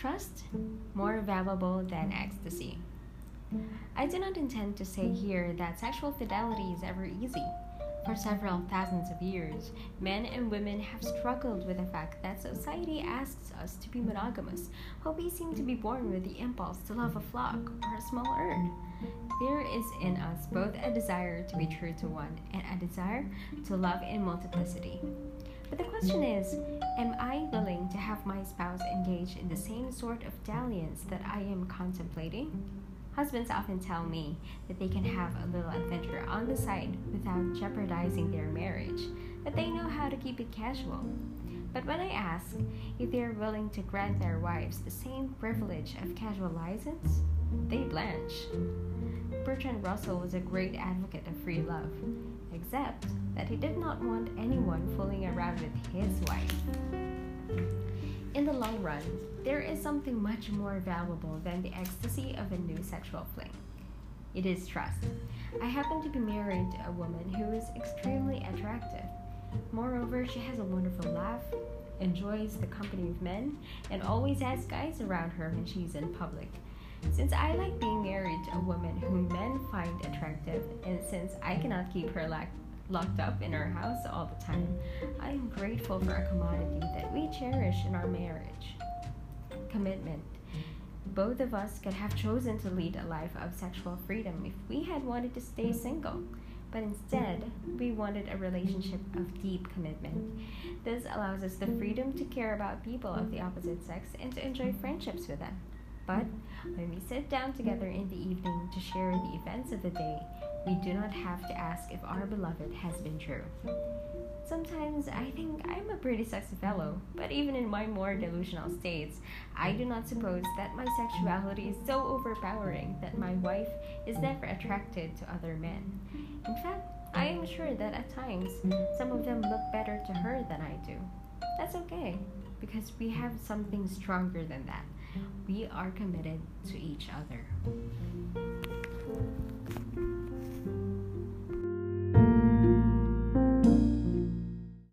trust more valuable than ecstasy? I do not intend to say here that sexual fidelity is ever easy. For several thousands of years, men and women have struggled with the fact that society asks us to be monogamous, while we seem to be born with the impulse to love a flock or a small herd. There is in us both a desire to be true to one and a desire to love in multiplicity. But the question is Am I willing to have my spouse engage in the same sort of dalliance that I am contemplating? Husbands often tell me that they can have a little adventure on the side without jeopardizing their marriage, that they know how to keep it casual. But when I ask if they are willing to grant their wives the same privilege of casual license, they blanch. Bertrand Russell was a great advocate of free love, except that he did not want anyone fooling around with his wife. In the long run, there is something much more valuable than the ecstasy of a new sexual fling. It is trust. I happen to be married to a woman who is extremely attractive. Moreover, she has a wonderful laugh, enjoys the company of men, and always has guys around her when she's in public. Since I like being married to a woman whom men find attractive, and since I cannot keep her locked locked up in our house all the time, I am grateful for a commodity that we cherish in our marriage commitment. Both of us could have chosen to lead a life of sexual freedom if we had wanted to stay single, but instead, we wanted a relationship of deep commitment. This allows us the freedom to care about people of the opposite sex and to enjoy friendships with them. But when we sit down together in the evening to share the events of the day, we do not have to ask if our beloved has been true. Sometimes I think I'm a pretty sexy fellow, but even in my more delusional states, I do not suppose that my sexuality is so overpowering that my wife is never attracted to other men. In fact, I am sure that at times some of them look better to her than I do. That's okay, because we have something stronger than that. We are committed to each other.